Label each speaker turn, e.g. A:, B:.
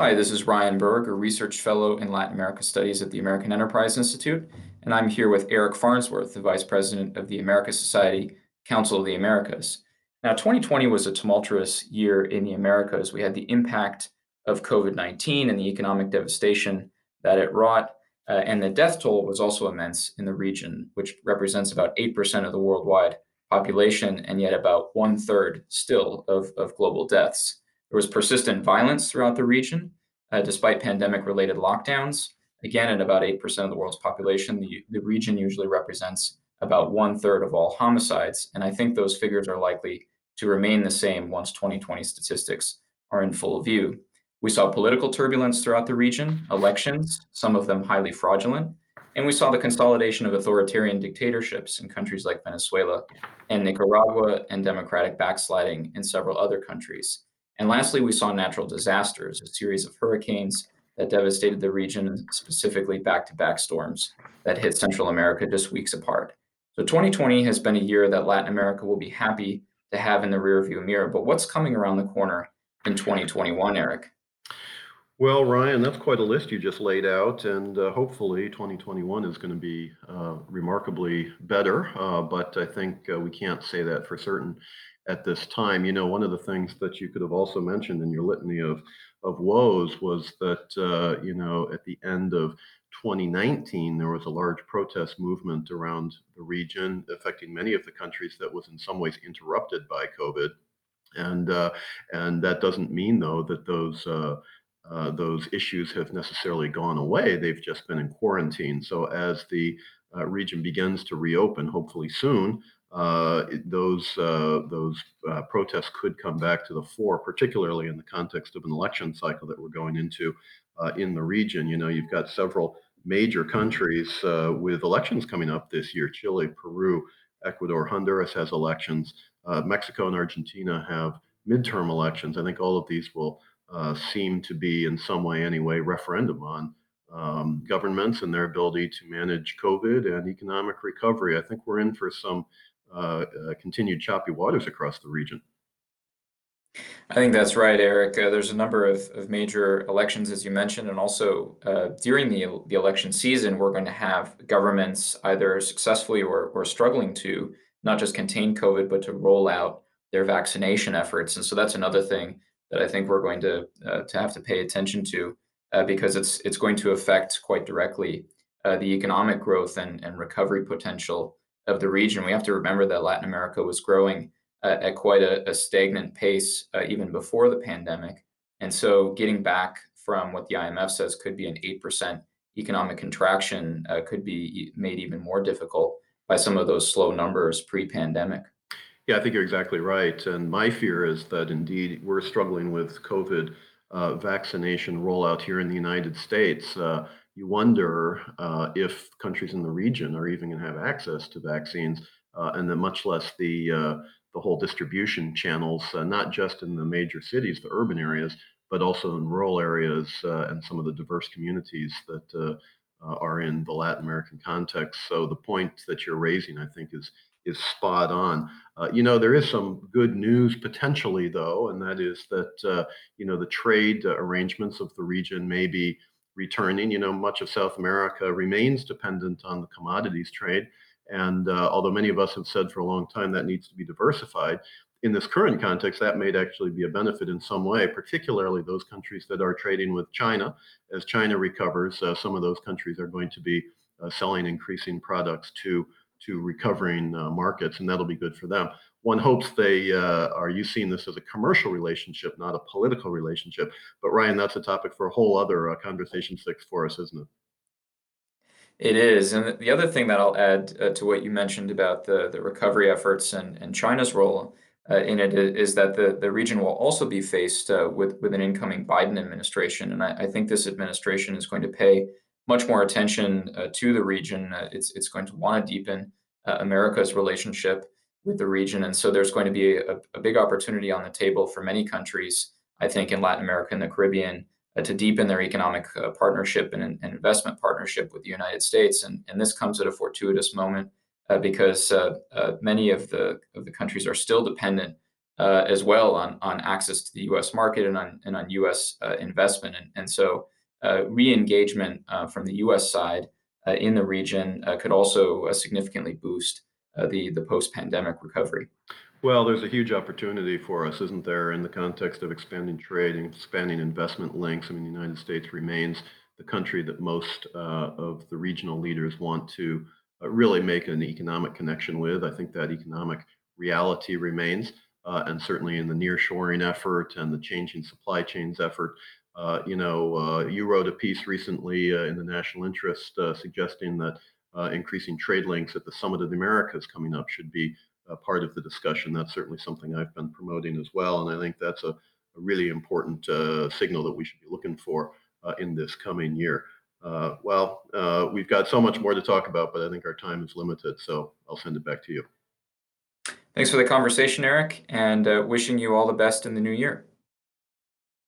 A: Hi, this is Ryan Berg, a research fellow in Latin America Studies at the American Enterprise Institute, and I'm here with Eric Farnsworth, the Vice President of the America Society Council of the Americas. Now, 2020 was a tumultuous year in the Americas. We had the impact of COVID 19 and the economic devastation that it wrought, uh, and the death toll was also immense in the region, which represents about 8% of the worldwide population, and yet about one third still of, of global deaths. There was persistent violence throughout the region, uh, despite pandemic related lockdowns. Again, at about 8% of the world's population, the, the region usually represents about one third of all homicides. And I think those figures are likely to remain the same once 2020 statistics are in full view. We saw political turbulence throughout the region, elections, some of them highly fraudulent, and we saw the consolidation of authoritarian dictatorships in countries like Venezuela and Nicaragua and democratic backsliding in several other countries. And lastly, we saw natural disasters, a series of hurricanes that devastated the region, specifically back to back storms that hit Central America just weeks apart. So 2020 has been a year that Latin America will be happy to have in the rearview mirror. But what's coming around the corner in 2021, Eric?
B: Well, Ryan, that's quite a list you just laid out, and uh, hopefully 2021 is going to be uh, remarkably better. Uh, but I think uh, we can't say that for certain at this time. You know, one of the things that you could have also mentioned in your litany of of woes was that uh, you know at the end of 2019 there was a large protest movement around the region affecting many of the countries that was in some ways interrupted by COVID, and uh, and that doesn't mean though that those uh, uh, those issues have necessarily gone away. They've just been in quarantine. So as the uh, region begins to reopen, hopefully soon, uh, those uh, those uh, protests could come back to the fore, particularly in the context of an election cycle that we're going into uh, in the region. You know, you've got several major countries uh, with elections coming up this year: Chile, Peru, Ecuador, Honduras has elections. Mexico and Argentina have midterm elections. I think all of these will seem to be, in some way anyway, referendum on um, governments and their ability to manage COVID and economic recovery. I think we're in for some uh, uh, continued choppy waters across the region.
A: I think that's right, Eric. Uh, there's a number of, of major elections, as you mentioned, and also uh, during the, the election season, we're going to have governments either successfully or, or struggling to not just contain COVID, but to roll out their vaccination efforts. And so that's another thing that I think we're going to uh, to have to pay attention to uh, because it's it's going to affect quite directly the economic growth and, and recovery potential of the region. We have to remember that Latin America was growing uh, at quite a, a stagnant pace uh, even before the pandemic. And so getting back from what the IMF says could be an 8% economic contraction uh, could be made even more difficult by some of those slow numbers pre pandemic.
B: Yeah, I think you're exactly right. And my fear is that indeed we're struggling with COVID uh, vaccination rollout here in the United States. Uh, you wonder uh, if countries in the region are even going to have access to vaccines, uh, and then much less the uh, the whole distribution channels, uh, not just in the major cities, the urban areas, but also in rural areas and some of the diverse communities that are in the Latin American context. So the point that you're raising, I think, is is spot on. you know, there is some good news potentially, though, and that is that you know the trade arrangements of the region may be returning. You know, much of South America remains dependent on the commodities trade. And uh, although many of us have said for a long time that needs to be diversified, in this current context, that may actually be a benefit in some way, particularly those countries that are trading with China. As China recovers, uh, some of those countries are going to be uh, selling increasing products to to recovering uh, markets, and that'll be good for them. One hopes they uh, are you seeing this as a commercial relationship, not a political relationship. But Ryan, that's a topic for a whole other uh, conversation six for us, isn't it?
A: It is. And the other thing that I'll add uh, to what you mentioned about the, the recovery efforts and, and China's role uh, in it is that the, the region will also be faced uh, with, with an incoming Biden administration. And I, I, think this administration is going to pay much more attention uh, to the region. Uh, it's, it's going to want to deepen uh, America's relationship with the region. And so there's going to be a, a big opportunity on the table for many countries, I think, in Latin America and the Caribbean uh, to deepen their economic uh, partnership and, and, investment partnership with the United States. And, and this comes at a fortuitous moment because many of the, of the countries are still dependent uh, as well on on access to the U.S. market and on and on U.S. Uh, investment. And, and so, re-engagement uh, from the U.S. side uh, in the region uh, could also uh, significantly boost uh, the the post-pandemic recovery.
B: Well, there's a huge opportunity for us, isn't there, in the context of expanding trade and expanding investment links. I mean, the United States remains the country that most uh, of the regional leaders want to uh, really make an economic connection with. I think that economic reality remains, uh, and certainly in the nearshoring effort and the changing supply chains effort. Uh, you know, uh, you wrote a piece recently uh, in the National Interest uh, suggesting that uh, increasing trade links at the Summit of the Americas coming up should be part of the discussion. That's certainly something I've been promoting as well, and I think that's a, a really important signal that we should be looking for in this coming year. Well, we've got so much more to talk about, but I think our time is limited, so I'll send it back to you.
A: Thanks for the conversation, Eric, and wishing you all the best in the new year.